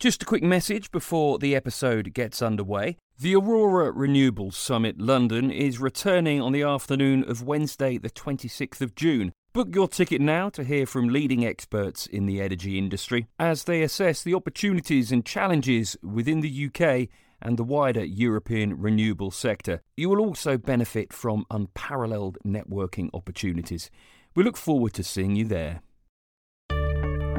Just a quick message before the episode gets underway. The Aurora Renewables Summit London is returning on the afternoon of Wednesday, the 26th of June. Book your ticket now to hear from leading experts in the energy industry as they assess the opportunities and challenges within the UK and the wider European renewable sector. You will also benefit from unparalleled networking opportunities. We look forward to seeing you there.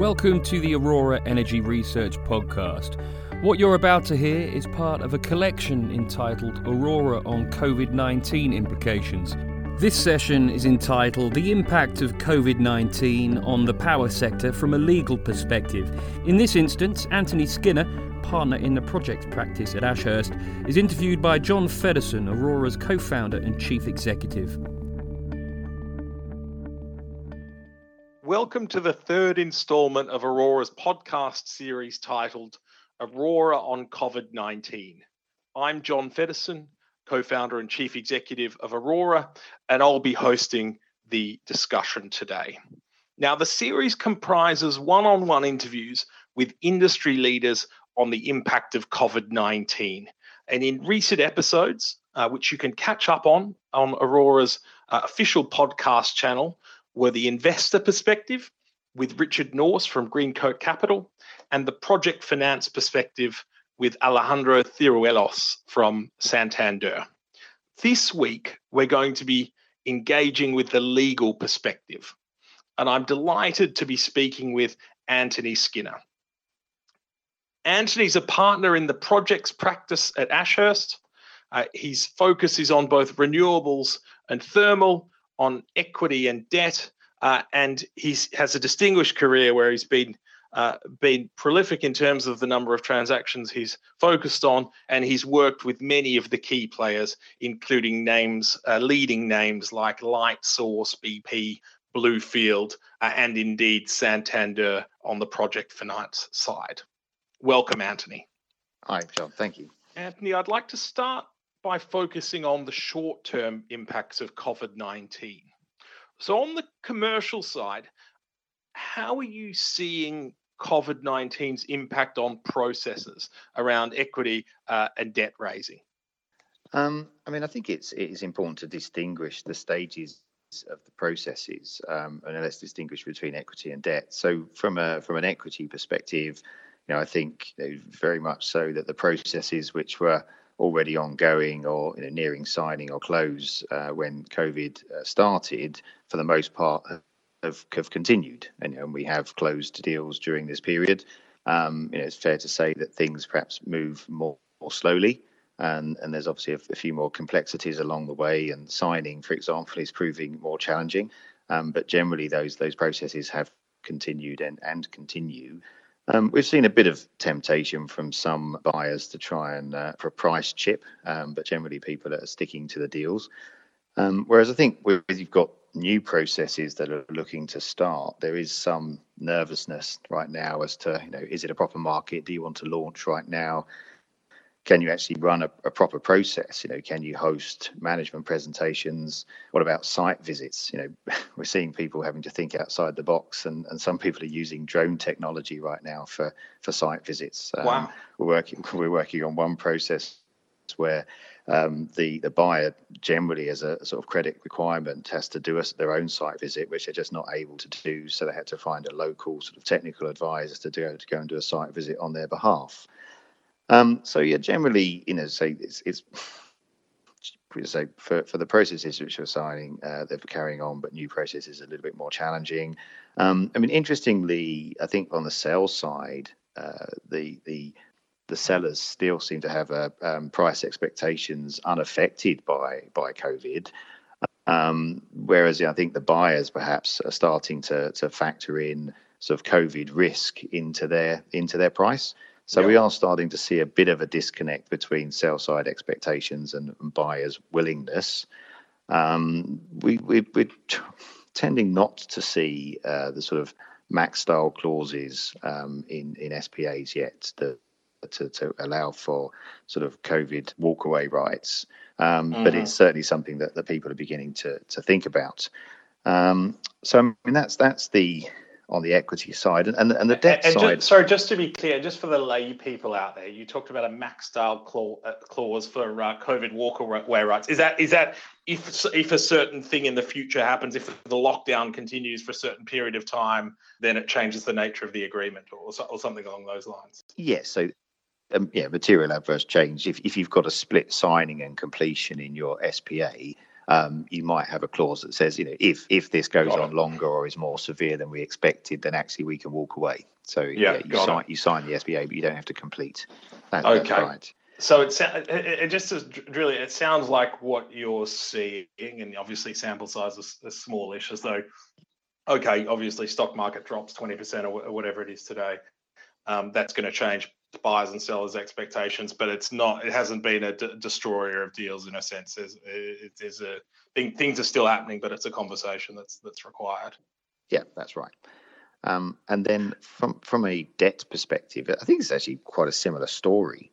Welcome to the Aurora Energy Research Podcast. What you're about to hear is part of a collection entitled Aurora on COVID 19 Implications. This session is entitled The Impact of COVID 19 on the Power Sector from a Legal Perspective. In this instance, Antony Skinner, partner in the project practice at Ashurst, is interviewed by John Feddersen, Aurora's co founder and chief executive. Welcome to the third installment of Aurora's podcast series titled Aurora on COVID 19. I'm John Feddersen, co founder and chief executive of Aurora, and I'll be hosting the discussion today. Now, the series comprises one on one interviews with industry leaders on the impact of COVID 19. And in recent episodes, uh, which you can catch up on on Aurora's uh, official podcast channel, were the investor perspective with Richard Nourse from Greencoat Capital and the project finance perspective with Alejandro Ciruelos from Santander. This week, we're going to be engaging with the legal perspective. And I'm delighted to be speaking with Antony Skinner. Antony's a partner in the projects practice at Ashurst. Uh, his focus is on both renewables and thermal, on equity and debt, uh, and he has a distinguished career where he's been uh, been prolific in terms of the number of transactions he's focused on, and he's worked with many of the key players, including names, uh, leading names like Lightsource, BP, Bluefield, uh, and indeed Santander on the project finance side. Welcome, Antony. Hi, John. Thank you. Antony, I'd like to start by focusing on the short term impacts of COVID 19. So, on the commercial side, how are you seeing COVID 19's impact on processes around equity uh, and debt raising? Um, I mean, I think it's it is important to distinguish the stages of the processes, um, and let's distinguish between equity and debt. So, from a from an equity perspective, you know, I think very much so that the processes which were already ongoing or you know, nearing signing or close uh, when COVID uh, started, for the most part, have, have continued. And, and we have closed deals during this period. Um, you know, it's fair to say that things perhaps move more, more slowly. And, and there's obviously a, a, few more complexities along the way, and signing, for example, is proving more challenging. Um, but generally, those those processes have continued and, and continue. Um, we've seen a bit of temptation from some buyers to try and uh, for a price chip, um, but generally people are sticking to the deals. Um, whereas I think with you've got new processes that are looking to start, there is some nervousness right now as to you know is it a proper market? Do you want to launch right now? Can you actually run a, a, proper process? You know, can you host management presentations? What about site visits? You know, we're seeing people having to think outside the box, and, and some people are using drone technology right now for for site visits. Um, wow. We're working we're working on one process where um, the the buyer generally, as a sort of credit requirement, has to do a, their own site visit, which they're just not able to do. So they had to find a local sort of technical advisor to do to go and do a site visit on their behalf. Um, so yeah, generally, you know, say it's, it's say for, for the processes which we're signing, uh, they're carrying on, but new processes are a little bit more challenging. Um, I mean, interestingly, I think on the sales side, uh, the the the sellers still seem to have a, uh, um, price expectations unaffected by by COVID. Um, whereas I think the buyers perhaps are starting to to factor in sort of COVID risk into their into their price. So yeah. we are starting to see a bit of a disconnect between sell side expectations and, and buyers' willingness. Um, we, we, we're t- tending not to see uh, the sort of MAC style clauses um, in, in SPAs yet to, to, to, allow for sort of COVID walkaway rights. Um, mm-hmm. But it's certainly something that, that people are beginning to, to think about. Um, so I mean that's that's the on the equity side and and, and the debt and, side. Just, sorry, just to be clear, just for the lay people out there, you talked about a MAC style clause, uh, clause for uh, COVID walkaway rights. Is that is that if if a certain thing in the future happens, if the lockdown continues for a certain period of time, then it changes the nature of the agreement or or something along those lines? Yes. So um, yeah, material adverse change. If if you've got a split signing and completion in your SPA, um, you might have a clause that says, you know, if if this goes on longer or is more severe than we expected, then actually we can walk away. So yeah, yeah you sign it. you sign the SPA, but you don't have to complete. That, okay. Right. So it, it, it just really it sounds like what you're seeing, and obviously sample size is, is smallish, as though okay, obviously stock market drops twenty percent or whatever it is today. Um, that's going to change buyers and sellers' expectations, but it's not. It hasn't been a d- destroyer of deals in a sense. There's, there's a thing, things are still happening, but it's a conversation that's that's required. Yeah, that's right. Um, and then from from a debt perspective, I think it's actually quite a similar story.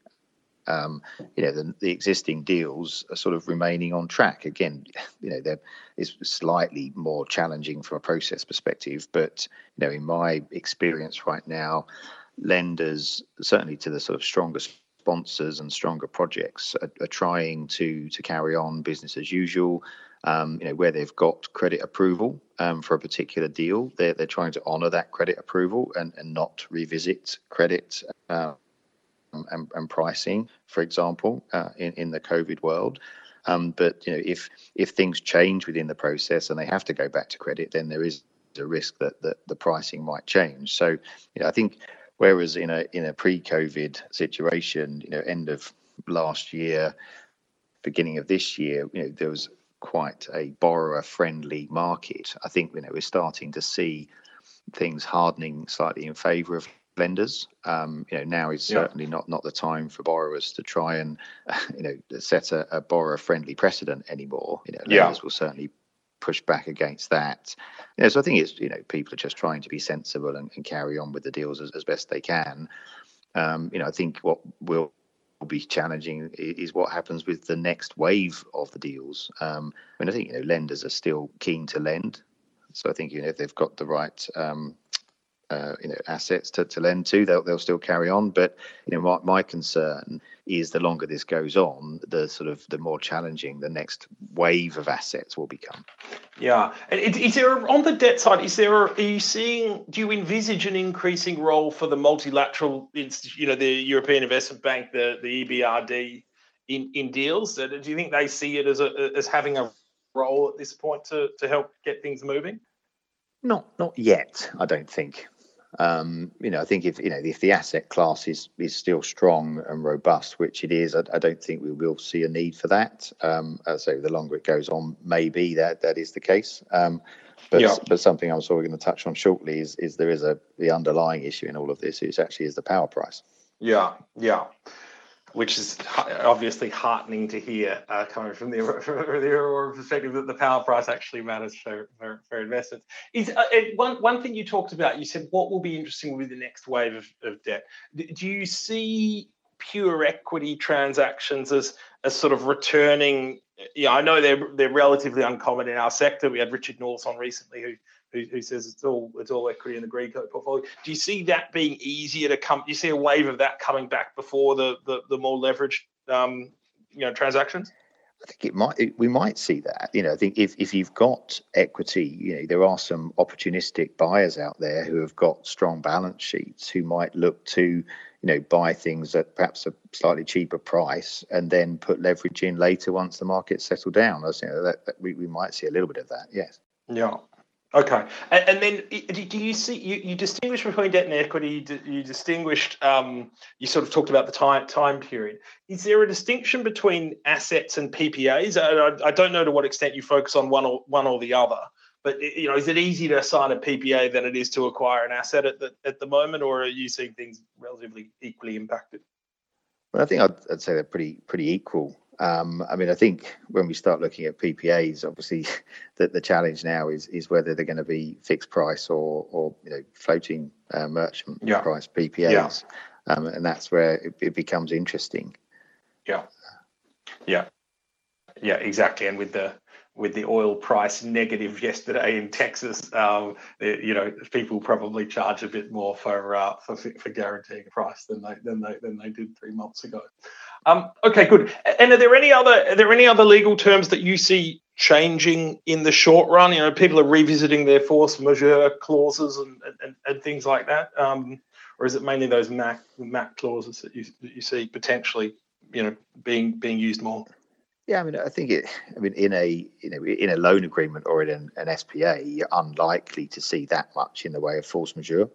Um, you know, the, the, existing deals are sort of remaining on track. Again, you know, they're slightly more challenging from a process perspective, but you know, in my experience right now, lenders, certainly to the sort of stronger sponsors and stronger projects, are, are trying to to carry on business as usual. Um, you know, where they've got credit approval um, for a particular deal, they're they're trying to honour that credit approval and and not revisit credit. Uh, and, and, pricing, for example, uh, in in the COVID world. Um, but you know, if if things change within the process and they have to go back to credit, then there is a risk that, that the pricing might change. So, you know, I think Whereas in a in a pre-COVID situation, you know, end of last year, beginning of this year, you know, there was quite a borrower-friendly market. I think you know we're starting to see things hardening slightly in favour of lenders. Um, you know, now is certainly yeah. not not the time for borrowers to try and you know set a, a borrower-friendly precedent anymore. You know, lenders yeah. will certainly push back against that. You know, so I think it's you know people are just trying to be sensible and, and carry on with the deals as, as best they can. Um, you know, I think what will be challenging is what happens with the next wave of the deals. Um, I mean, I think you know lenders are still keen to lend, so I think you know if they've got the right um, uh, you know assets to, to lend to, they'll they'll still carry on. But you know, my, my concern is the longer this goes on, the sort of the more challenging the next wave of assets will become. Yeah, and is there on the debt side? Is there are you seeing? Do you envisage an increasing role for the multilateral, you know, the European Investment Bank, the the EBRD, in in deals? Do you think they see it as a as having a role at this point to to help get things moving? Not not yet, I don't think. Um, you know, I think if you know if the asset class is is still strong and robust, which it is, I, I don't think we will see a need for that. Um, as I say, the longer it goes on, maybe that that is the case. Um, but yeah. but something I'm sort of going to touch on shortly is is there is a the underlying issue in all of this, is actually is the power price. Yeah, yeah which is obviously heartening to hear uh, coming from the, from the Aurora perspective that the power price actually matters for, for, for investors. Is uh, one one thing you talked about? You said what will be interesting with the next wave of, of debt. Do you see pure equity transactions as as sort of returning? Yeah, I know they're they're relatively uncommon in our sector. We had Richard Nourse on recently who who, who, says it's all it's all equity in the Greencoat portfolio. Do you see that being easier to come? Do you see a wave of that coming back before the the, the more leveraged um, you know transactions? I think it might. It, we might see that. You know, I think if if you've got equity, you know, there are some opportunistic buyers out there who have got strong balance sheets who might look to, you know, buy things at perhaps a slightly cheaper price and then put leverage in later once the market's settled down. I know, that, that we, we might see a little bit of that. Yes. Yeah. Okay, and, and, then do you see you, you distinguish between debt and equity? You distinguished. Um, you sort of talked about the time time period. Is there a distinction between assets and PPAs? I, I don't know to what extent you focus on one or one or the other, but you know, is it easier to sign a PPA than it is to acquire an asset at the at the moment, or are you seeing things relatively equally impacted? Well, I think I'd, I'd say they're pretty pretty equal. Um, I mean, I think when we start looking at PPAs, obviously, that the challenge now is is whether they're going to be fixed price or or you know floating uh, merchant yeah. price PPAs, yeah. um, and that's where it, it, becomes interesting. Yeah, yeah, yeah, exactly. And with the with the oil price negative yesterday in Texas, um, you know, people probably charge a bit more for, uh, for for guaranteeing a price than they than they than they did three months ago. Um, okay, good. And are there any other are there any other legal terms that you see changing in the short run? You know, people are revisiting their force majeure clauses and and, and things like that. Um, or is it mainly those MAC MAC clauses that you that you see potentially, you know, being being used more? Yeah, I mean, I think it. I mean, in a you know in a loan agreement or in an, an SPA, you're unlikely to see that much in the way of force majeure.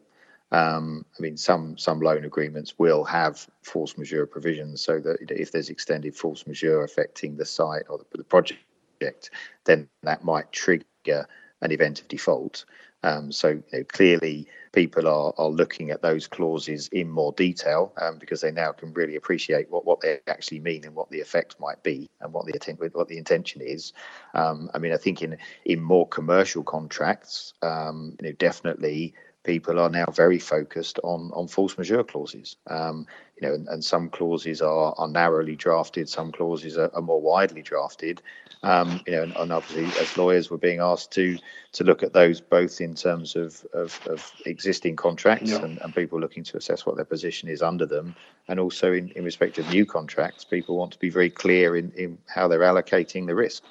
Um, I mean, some some loan agreements will have force majeure provisions, so that if there's extended force majeure affecting the site or the, the project, then that might trigger an event of default. Um, so you know, clearly, people are, are looking at those clauses in more detail um, because they now can really appreciate what, what they actually mean and what the effect might be and what the intent what the intention is. Um, I mean, I think in in more commercial contracts, um, you know, definitely people are now very focused on on force majeure clauses. Um, you know, and, and, some clauses are are narrowly drafted, some clauses are, are more widely drafted. Um, you know, and, and, obviously, as lawyers, we're being asked to to look at those both in terms of of, of existing contracts yeah. and, and, people looking to assess what their position is under them, and also in, in respect of new contracts, people want to be very clear in, in how they're allocating the risk.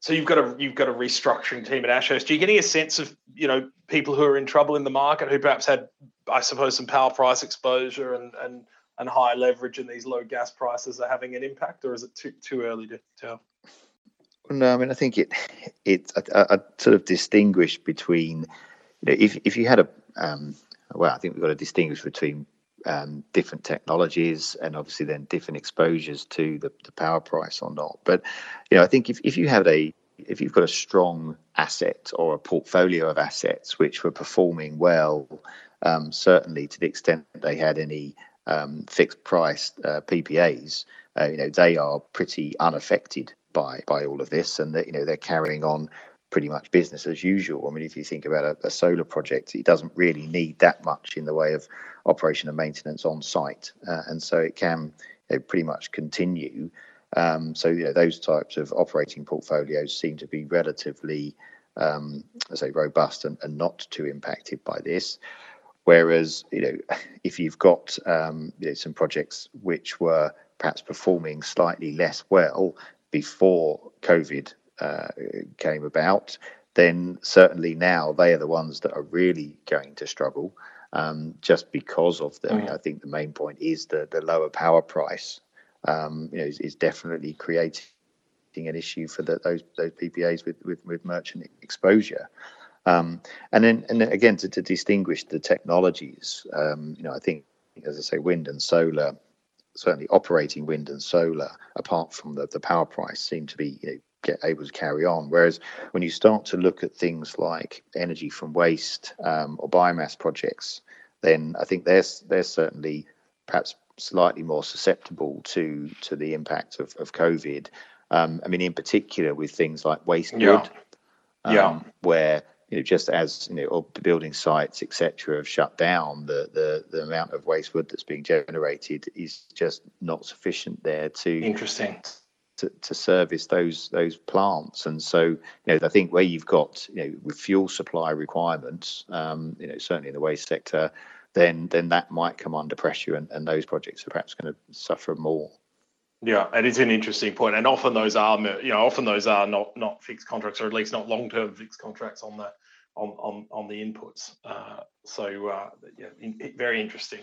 So you've got a you've got a restructuring team at Ashurst. Are you getting a sense of you know people who are in trouble in the market who perhaps had, I suppose, some power price exposure and and and high leverage and these low gas prices are having an impact, or is it too too early to tell? No, I mean I think it it I, I sort of distinguish between you know if if you had a um, well I think we've got to distinguish between um, different technologies and obviously then different exposures to the, the power price or not. But you know, I think if, if you have a if you've got a strong asset or a portfolio of assets which were performing well, um, certainly to the extent they had any um, fixed price uh, PPAs, uh, you know, they are pretty unaffected by by all of this, and that you know they're carrying on pretty much business as usual. I mean, if you think about a, a, solar project, it doesn't really need that much in the way of operation and maintenance on site, uh, and so it can know, pretty much continue. Um, so you know, those types of operating portfolios seem to be relatively, um, I say, robust and, and, not too impacted by this. Whereas you know, if you've got um, you know, some projects which were perhaps performing slightly less well before COVID uh, came about, then certainly now they are the ones that are really going to struggle. Um, just because of the, mm. I think the main point is the the lower power price. Um, you know, is, is, definitely creating an issue for the, those those PPAs with with, with merchant exposure. Um, and then and then again to, to distinguish the technologies, um, you know, I think as I say, wind and solar, certainly operating wind and solar, apart from the, the power price, seem to be you know, get able to carry on. Whereas when you start to look at things like energy from waste um, or biomass projects, then I think they're they're certainly perhaps slightly more susceptible to to the impact of, of COVID. Um, I mean, in particular with things like waste yeah. wood, um, yeah. where you know just as you know building sites etc have shut down, the, the the amount of waste wood that's being generated is just not sufficient there to interesting to, to service those those plants. And so, you know, I think where you've got you know fuel supply requirements, um, you know, certainly in the waste sector, then then that might come under pressure, and, and those projects are perhaps going to suffer more. Yeah, and it is an interesting point, and often those are you know often those are not not fixed contracts, or at least not long term fixed contracts on the on on, on the inputs. Uh, so uh, yeah, in, very interesting.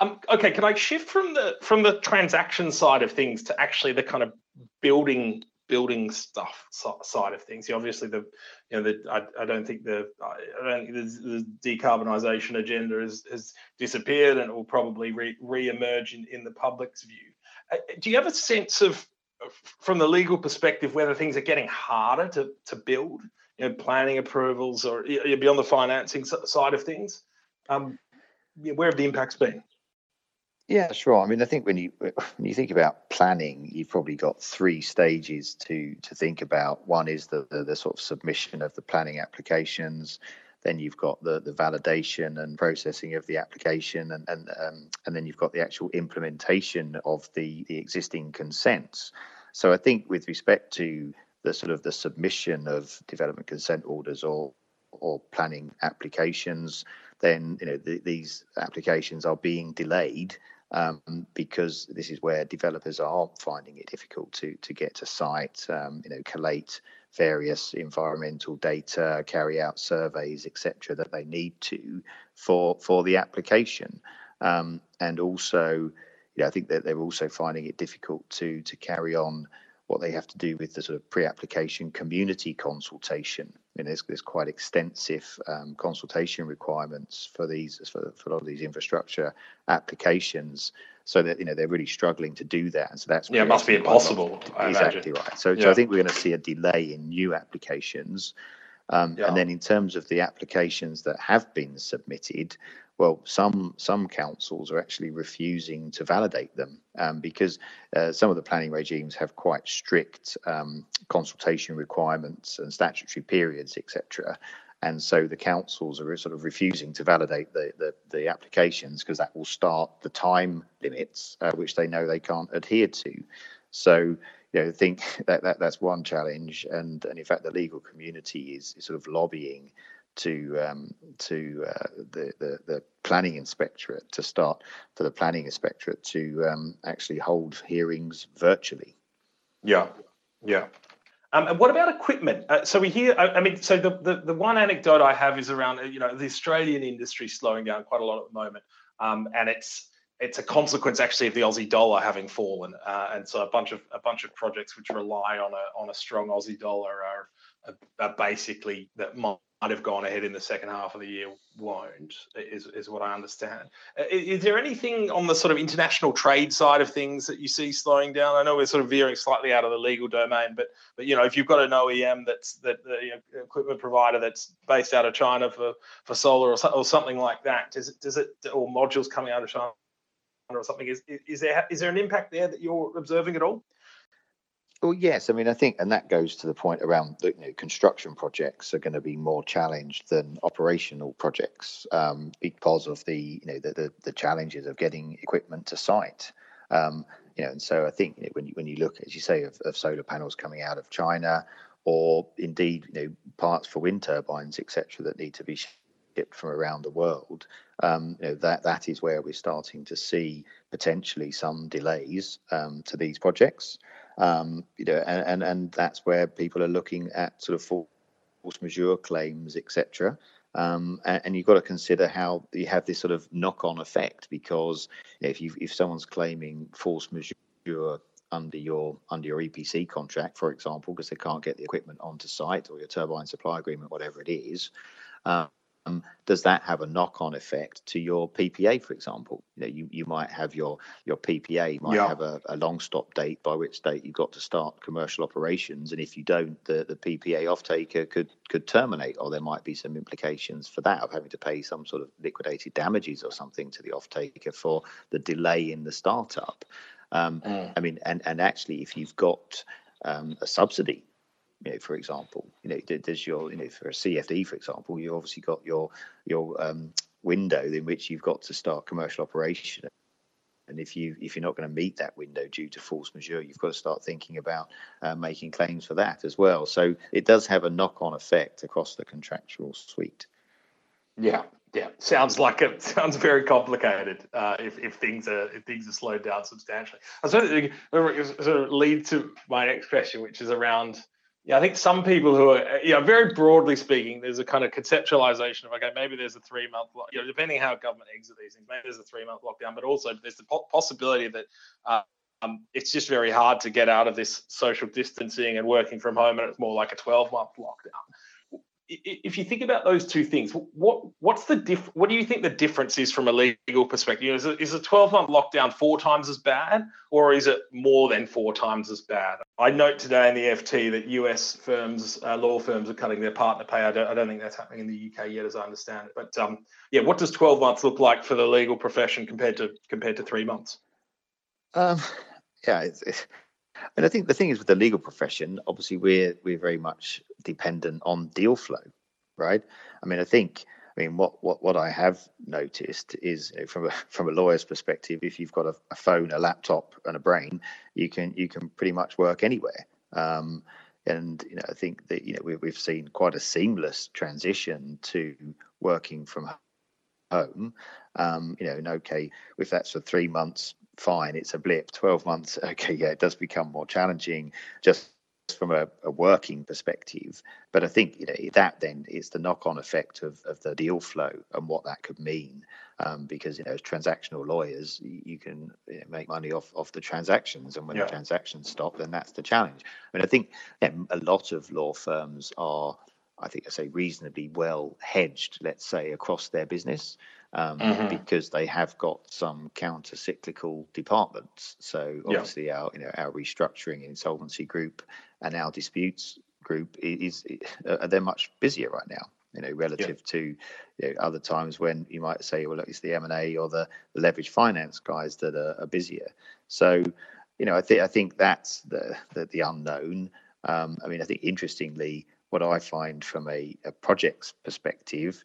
Um, okay, can I shift from the from the transaction side of things to actually the kind of building building stuff side of things. Obviously, the you know the I, I don't think the I don't think the, the decarbonisation agenda has, has disappeared and it will probably re, re-emerge in, in the public's view. Uh, do you have a sense of from the legal perspective whether things are getting harder to to build? You know, planning approvals or beyond the financing side of things. Um, where have the impacts been? Yeah, sure. I mean, I think when you when you think about planning, you've probably got three stages to to think about. One is the the, the sort of submission of the planning applications. Then you've got the the validation and processing of the application, and and um, and then you've got the actual implementation of the the existing consents. So I think with respect to the sort of the submission of development consent orders or or planning applications, then you know the, these applications are being delayed um, because this is where developers are finding it difficult to to get to site, um, you know, collate various environmental data, carry out surveys, etc., that they need to for for the application, um, and also, you know, I think that they're also finding it difficult to to carry on what they have to do with the sort of pre-application community consultation. I mean, there's, there's quite extensive um, consultation requirements for these for, for a lot of these infrastructure applications. So that you know they're really struggling to do that, and so that's yeah, it must be impossible. exactly right. So, yeah. so I think we're going to see a delay in new applications. Um, yeah. And then in terms of the applications that have been submitted, well, some some councils are actually refusing to validate them um, because uh, some of the planning regimes have quite strict um, consultation requirements and statutory periods, etc. And so the councils are sort of refusing to validate the the, the applications because that will start the time limits, uh, which they know they can't adhere to. So you know, think that, that that's one challenge, and and in fact, the legal community is, is sort of lobbying to um, to uh, the, the, the planning inspectorate to start for the planning inspectorate to um, actually hold hearings virtually. Yeah, yeah. Um, and what about equipment? Uh, so we hear, I, I, mean, so the, the, the one anecdote I have is around, you know, the Australian industry slowing down quite a lot at the moment, um, and it's it's a consequence actually of the Aussie dollar having fallen, uh, and so a bunch of a bunch of projects which rely on a on a strong Aussie dollar are, are, are basically that might have gone ahead in the second half of the year won't, is, is what I understand. Uh, is, is, there anything on the sort of international trade side of things that you see slowing down? I know we're sort of veering slightly out of the legal domain, but but you know if you've got an OEM that's that the you know, equipment provider that's based out of China for for solar or, or something like that, does it does it or modules coming out of China or something is is there is there an impact there that you're observing at all? Well, yes. I mean, I think, and that goes to the point around you know, construction projects are going to be more challenged than operational projects um, because of the, you know, the, the, the, challenges of getting equipment to site. Um, you know, and so I think you know, when you when you look, as you say, of, of solar panels coming out of China, or indeed, you know, parts for wind turbines, etc., that need to be from around the world, um, you know, that that is where we're starting to see potentially some delays um, to these projects. Um, you know, and, and, and that's where people are looking at sort of force majeure claims, etc. Um, and, and, you've got to consider how you have this sort of knock-on effect because if you if someone's claiming force majeure under your under your EPC contract, for example, because they can't get the equipment onto site or your turbine supply agreement, whatever it is, um, um, does that have a knock-on effect to your PPA, for example? You know, you, you might have your your PPA might yeah. have a, a, long stop date by which date you've got to start commercial operations, and if you don't, the, the PPA off-taker could could terminate, or there might be some implications for that of having to pay some sort of liquidated damages or something to the off-taker for the delay in the startup. Um, mm. I mean, and and actually, if you've got um, a subsidy you know, for example, you know, does your, you know, for a CFD, for example, you obviously got your your um, window in which you've got to start commercial operation. And if you if you're not going to meet that window due to force majeure, you've got to start thinking about uh, making claims for that as well. So it does have a knock-on effect across the contractual suite. Yeah, yeah, sounds like it sounds very complicated. Uh, if, if things are if things are slowed down substantially, I sort of, sort of lead to my next question, which is around yeah, I think some people who are, you know, very broadly speaking, there's a kind of conceptualization of, okay, maybe there's a three month, you know, depending how government exit these things, maybe there's a three month lockdown, but also there's the possibility that uh, um, it's just very hard to get out of this social distancing and working from home, and it's more like a 12 month lockdown if you think about those two things, what what's the diff? What do you think the difference is from a legal perspective? Is it, is a 12 month lockdown four times as bad, or is it more than four times as bad? I note today in the FT that US firms, uh, law firms, are cutting their partner pay. I don't, I don't think that's happening in the UK yet, as I understand it. But um, yeah, what does 12 months look like for the legal profession compared to compared to three months? Um, yeah, it's, it's and I think the thing is with the legal profession, obviously we're we're very much dependent on deal flow, right? I mean, I think I mean what what what I have noticed is from a from a lawyer's perspective, if you've got a, a, phone, a laptop, and a brain, you can you can pretty much work anywhere. Um, and you know, I think that you know we, we've seen quite a seamless transition to working from home. Um, you know, and okay, if that's for three months, fine, it's a blip. Twelve months, okay, yeah, it does become more challenging. Just from a, a, working perspective. But I think you know that then is the knock-on effect of, of the deal flow and what that could mean. Um, because you know, as transactional lawyers, you, can you know, make money off off the transactions, and when yeah. the transactions stop, then that's the challenge. I mean, I think a lot of law firms are. I think I say reasonably well hedged, let's say, across their business um, mm-hmm. because they have got some counter cyclical departments. So obviously yeah. our you know our restructuring insolvency group and our disputes group is, is uh, they're much busier right now. You know, relative yeah. to you know, other times when you might say, well, look, it's the M and A or the, leverage finance guys that are, are, busier. So, you know, I think I think that's the the, the unknown. Um, I mean, I think interestingly, what I find from a, a project's perspective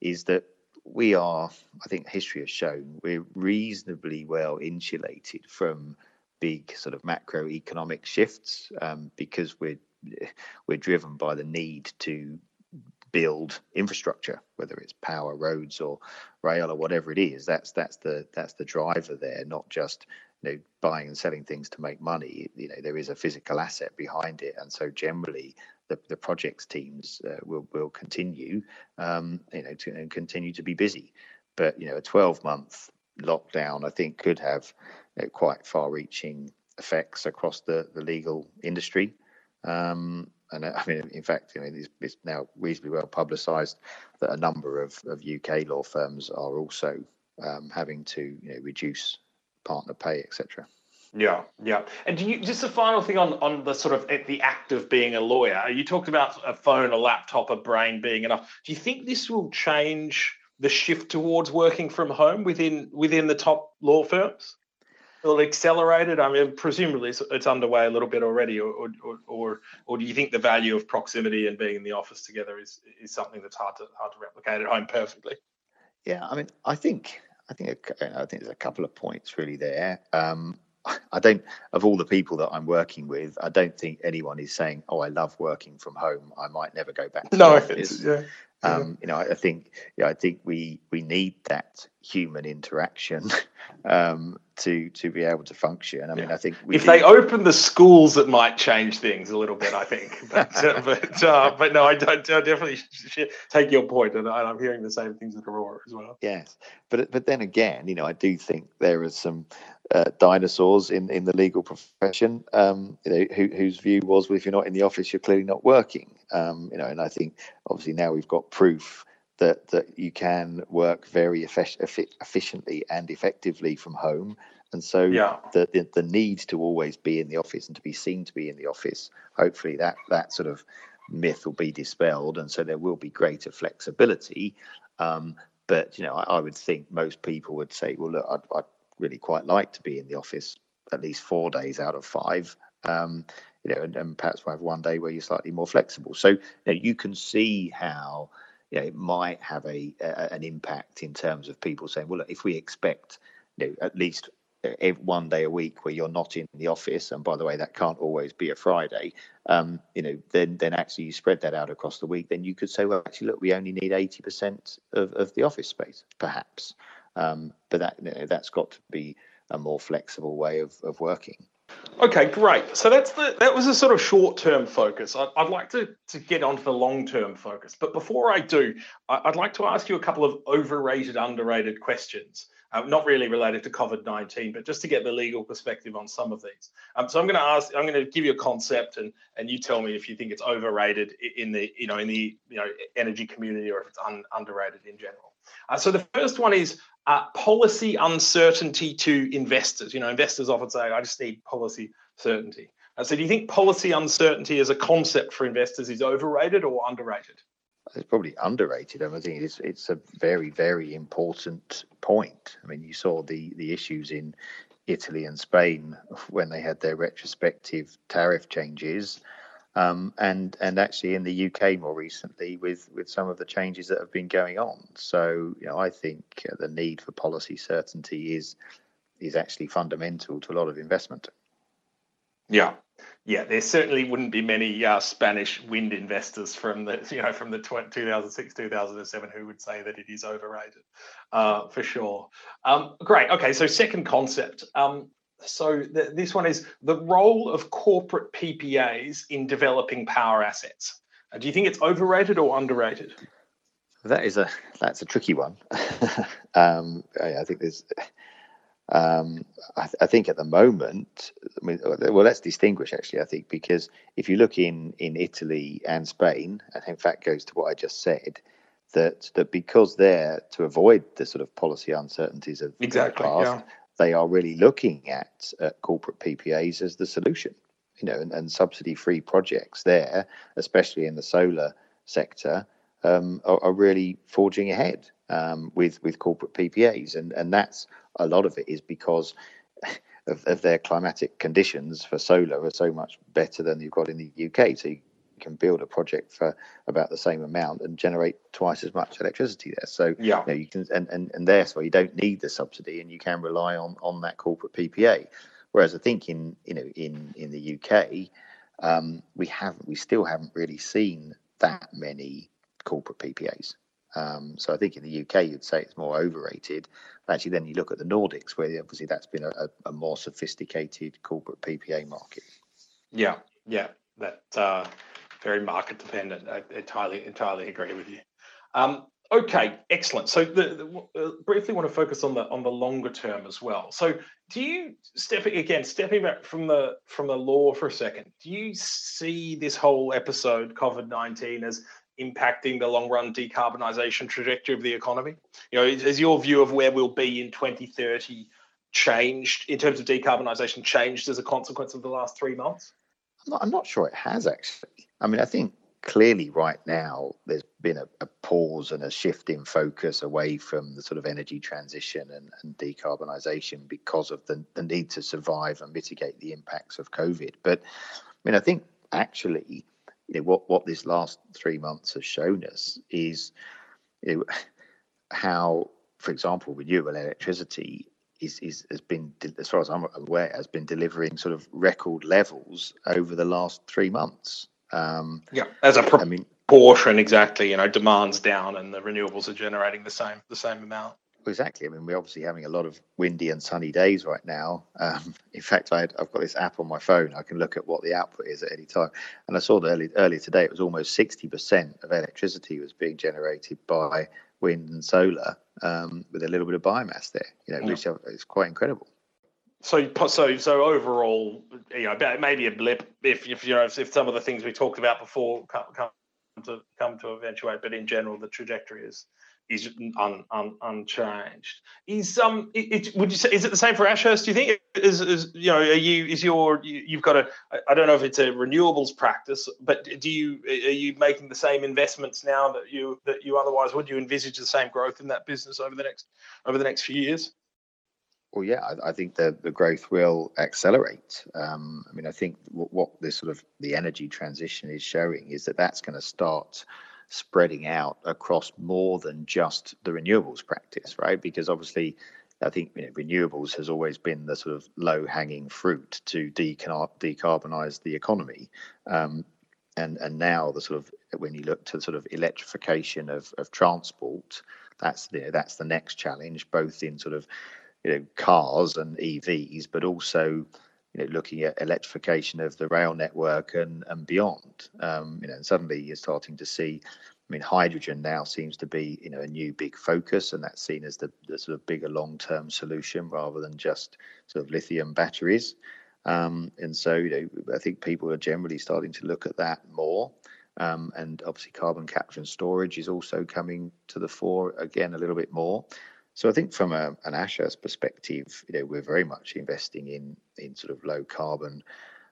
is that we are, I think history has shown, we're reasonably well insulated from big sort of macroeconomic shifts um, because we're we're driven by the need to build infrastructure, whether it's power, roads, or rail, or whatever it is. That's that's the that's the driver there, not just know buying and selling things to make money. You know there is a physical asset behind it, and so generally the, the projects teams uh, will will continue, um, you know, to and continue to be busy. But you know, a 12 month lockdown, I think, could have you know, quite far reaching effects across the the legal industry. Um, and uh, I mean, in fact, you know, it's, it's now reasonably well publicised that a number of, of UK law firms are also um, having to you know, reduce partner pay, etc. Yeah, yeah. And do you just a final thing on on the sort of eh, the act of being a lawyer? You talked about a phone, a laptop, a brain being enough. Do you think this will change the shift towards working from home within within the top law firms? Will it accelerate it? I mean, presumably it's, it's underway a little bit already, or, or or or do you think the value of proximity and being in the office together is is something that's hard to hard to replicate at home perfectly? Yeah, I mean, I think I think I think there's a couple of points really there. Um, I don't, of all the people that I'm working with, I don't think anyone is saying, "Oh, I love working from home. I might never go back to no, the office." Yeah. Um, you know, I think, yeah, I think we we need that human interaction um, to to be able to function. I mean, I think if do... they open the schools, it might change things a little bit. I think, but uh, but, uh, but no, I, don't, I definitely take your point, and I'm hearing the same things at Aurora as well. Yes, but but then again, you know, I do think there are some uh, dinosaurs in, in the legal profession, um, you know, who, whose view was, well, if you're not in the office, you're clearly not working. Um, you know, and I think obviously now we've got proof that that you can work very efficiently and effectively from home. And so yeah. the, the, the need to always be in the office and to be seen to be in the office, hopefully that that sort of myth will be dispelled, and so there will be greater flexibility. Um, but you know, I, I, would think most people would say, well, look, I'd, I'd really quite like to be in the office at least four days out of five. Um, you know, and, and, perhaps we'll have one day where you're slightly more flexible. So you, know, you can see how you know, it might have a, a, an impact in terms of people saying, well, look, if we expect you know, at least one day a week where you're not in the office, and by the way, that can't always be a Friday. Um, you know, then then actually you spread that out across the week. Then you could say, well, actually, look, we only need eighty percent of, of the office space, perhaps. Um, but that you know, that's got to be a more flexible way of, of working. Okay, great. So that's the that was a sort of short term focus. I'd, I'd, like to to get onto the long term focus, but before I do, I'd like to ask you a couple of overrated, underrated questions. Uh, not really related to COVID nineteen, but just to get the legal perspective on some of these. Um, so I'm going to ask, I'm going to give you a concept, and and you tell me if you think it's overrated in the you know in the you know energy community or if it's un, underrated in general. Uh, so the first one is uh, policy uncertainty to investors. You know, investors often say, I just need policy certainty. Uh, so do you think policy uncertainty as a concept for investors is overrated or underrated? It's probably underrated. I, mean, I think it's it's a very very important point. I mean, you saw the the issues in Italy and Spain when they had their retrospective tariff changes. Um, and and actually in the UK more recently with with some of the changes that have been going on. So you know I think the need for policy certainty is is actually fundamental to a lot of investment. Yeah, Yeah, there certainly wouldn't be many uh, Spanish wind investors from the you know from the 2006 2007 who would say that it is overrated, uh, for sure. Um, great. Okay, so second concept. Um, so this one is the role of corporate PPAs in developing power assets. Uh, do you think it's overrated or underrated? That is a that's a tricky one. um, I, I, think there's. Um, I, th- I, think at the moment, I mean, well, let's distinguish actually. I think because if you look in in Italy and Spain, and in fact goes to what I just said, that that because they're to avoid the sort of policy uncertainties of exactly, the past, yeah. they are really looking at, at corporate PPAs as the solution. You know, and, and subsidy-free projects there, especially in the solar sector, um, are, are, really forging ahead um, with with corporate PPAs, and and that's a lot of it is because of, of, their climatic conditions for solar are so much better than you've got in the UK. So you can build a project for about the same amount and generate twice as much electricity there. So yeah, you, know, you can and, and and therefore you don't need the subsidy and you can rely on on that corporate PPA. Whereas I think in you know in in the UK um, we haven't we still haven't really seen that many corporate PPAs. Um, so I think in the UK you'd say it's more overrated. Actually, then you look at the Nordics, where obviously that's been a, a more sophisticated corporate PPA market. Yeah, yeah, that uh, very market dependent. I entirely entirely agree with you. Um, okay, excellent. So the, the uh, briefly want to focus on the on the longer term as well. So do you stepping again stepping back from the from the law for a second? Do you see this whole episode COVID nineteen as impacting the long run decarbonisation trajectory of the economy? You know, is your view of where we'll be in 2030 changed in terms of decarbonisation changed as a consequence of the last three months? I'm not, I'm not sure it has actually. I mean, I think clearly right now there's been a, a, pause and a shift in focus away from the sort of energy transition and, and decarbonisation because of the, the need to survive and mitigate the impacts of COVID. But I mean, I think actually you know what what this last three months has shown us is you know, how, for example, renewable electricity is, is has been, as far as I'm aware, has been delivering sort of record levels over the last three months. Um, yeah, as a pro- I mean, proportion exactly. You know, demand's down and the renewables are generating the same the same amount exactly. I mean, we're obviously having a lot of windy and sunny days right now. Um, in fact, I have got this app on my phone. I can look at what the output is at any time. And I saw that early, earlier today, it was almost 60% of electricity was being generated by wind and solar um, with a little bit of biomass there, you know, yeah. which is quite incredible. So, so, so overall, you know, maybe a blip if, if you know, if, some of the things we talked about before come, come to come to eventuate, but in general, the trajectory is is un, un, unchanged. Is um, it, it, would you say is it the same for Ashurst? Do you think is, is you know are you is your you, have got a I don't know if it's a renewables practice, but do you are you making the same investments now that you that you otherwise would? You envisage the same growth in that business over the next over the next few years? Well, yeah, I, I think the the growth will accelerate. Um, I mean, I think what this sort of the energy transition is showing is that that's going to start spreading out across more than just the renewables practice, right? Because obviously, I think you know, renewables has always been the sort of low hanging fruit to decar- decarbonize the economy. Um, and, and now the sort of when you look to the sort of electrification of, of transport, that's the that's the next challenge, both in sort of you know cars and EVs, but also you know, looking at electrification of the rail network and and beyond. Um, you know, and suddenly you're starting to see. I mean, hydrogen now seems to be you know a new big focus, and that's seen as the, the sort of bigger long-term solution rather than just sort of lithium batteries. Um, and so, you know, I think people are generally starting to look at that more. Um, and obviously, carbon capture and storage is also coming to the fore again a little bit more. So I think from a, an Ashurst perspective, you know, we're very much investing in in sort of low carbon.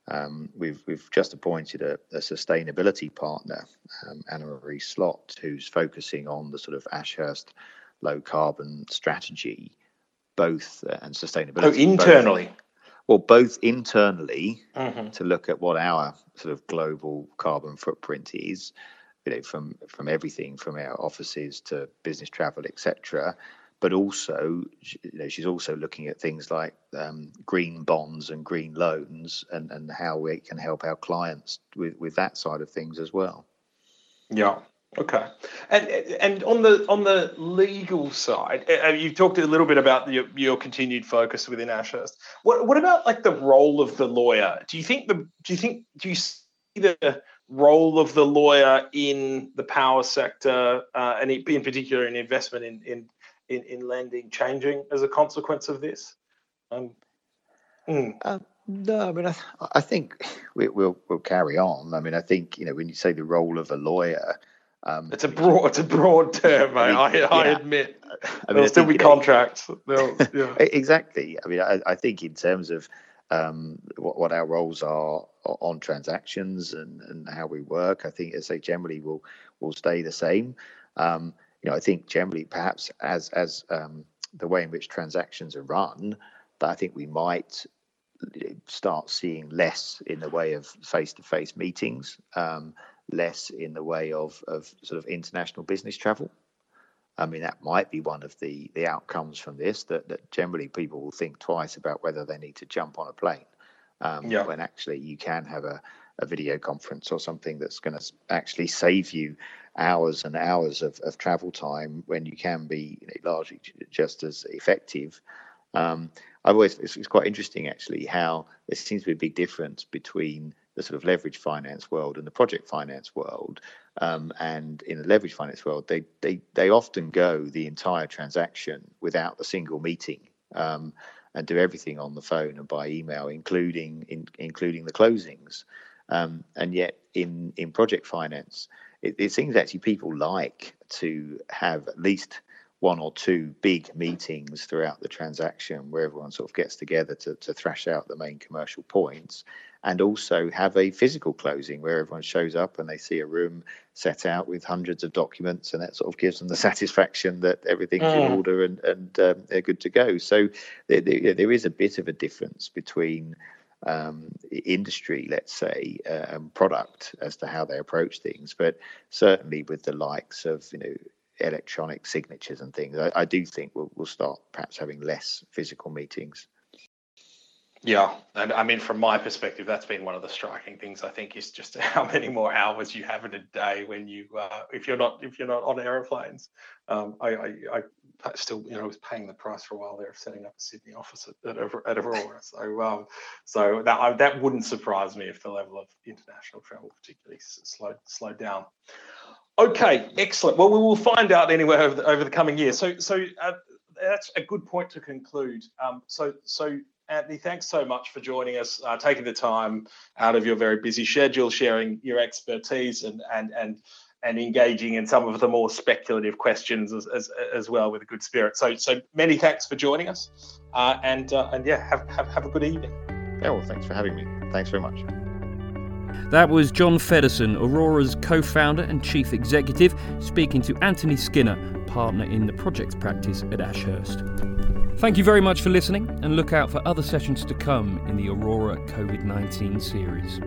Um, we've we've just appointed a, a sustainability partner, um, Anna Marie Slot, who's focusing on the sort of Ashurst low carbon strategy, both uh, and sustainability. Oh, internally. Both, well, both internally mm-hmm. to look at what our sort of global carbon footprint is, you know, from from everything from our offices to business travel, etc but also, you know, she's also looking at things like um, green bonds and green loans, and, and how we can help our clients with, with that side of things as well. Yeah. Okay, and and on the on the legal side, you've talked a little bit about your, your continued focus within Ashurst. What what about like the role of the lawyer? Do you think the do you think do you see the role of the lawyer in the power sector, uh, and in particular in investment in, in in in lending changing as a consequence of this? Um, mm. uh, no, I mean, I, I think we, will we'll carry on. I mean, I think you know when you say the role of a lawyer, um, it's a broad, it's a broad term. I, mean, I, yeah. I, admit. I mean, There'll still be contracts. yeah. exactly. I mean, I, I, think in terms of um, what, what our roles are on transactions and, and how we work, I think as they generally will will stay the same. Um, you know, I think generally perhaps as as um, the way in which transactions are run, that I think we might start seeing less in the way of face-to-face meetings, um, less in the way of of sort of international business travel. I mean, that might be one of the the outcomes from this. That that generally people will think twice about whether they need to jump on a plane. Um, yeah. When actually you can have a a video conference or something that's going to actually save you hours and hours of, of travel time when you can be you know, largely just as effective. Um, I've always it's, it's, quite interesting actually how there seems to be a big difference between the sort of leverage finance world and the project finance world. Um, and in the leverage finance world, they, they they often go the entire transaction without a single meeting. Um, and do everything on the phone and by email, including in, including the closings. Um, and yet, in in project finance, it, it seems actually people like to have at least one or two big meetings throughout the transaction where everyone sort of gets together to, to thrash out the main commercial points and also have a physical closing where everyone shows up and they see a room set out with hundreds of documents and that sort of gives them the satisfaction that everything's mm. in order and, and um, they're good to go so there, there is a bit of a difference between um, industry, let's say, uh, and product as to how they approach things. But certainly with the likes of you know electronic signatures and things, I, I do think we'll, we'll start perhaps having less physical meetings. Yeah, and I mean, from my perspective, that's been one of the striking things. I think is just how many more hours you have in a day when you, uh, if you're not, if you're not on aeroplanes. Um, I, I, I, still, you know, was paying the price for a while there of setting up a Sydney office at, at, at Aurora. So, um, so that I, that wouldn't surprise me if the level of international travel particularly slowed slowed down. Okay, excellent. Well, we will find out anyway over the, over the coming year. So, so uh, that's a good point to conclude. Um, so, so Antony, thanks so much for joining us, uh, taking the time out of your very busy schedule, sharing your expertise and and and and engaging in some of the more speculative questions as, as, as well with a good spirit. So so many thanks for joining us, uh, and uh, and yeah, have, have have a good evening. Yeah, well, thanks for having me. Thanks very much. That was John Feddersen, Aurora's co founder and chief executive, speaking to Antony Skinner, partner in the projects practice at Ashurst. Thank you very much for listening and look out for other sessions to come in the Aurora COVID 19 series.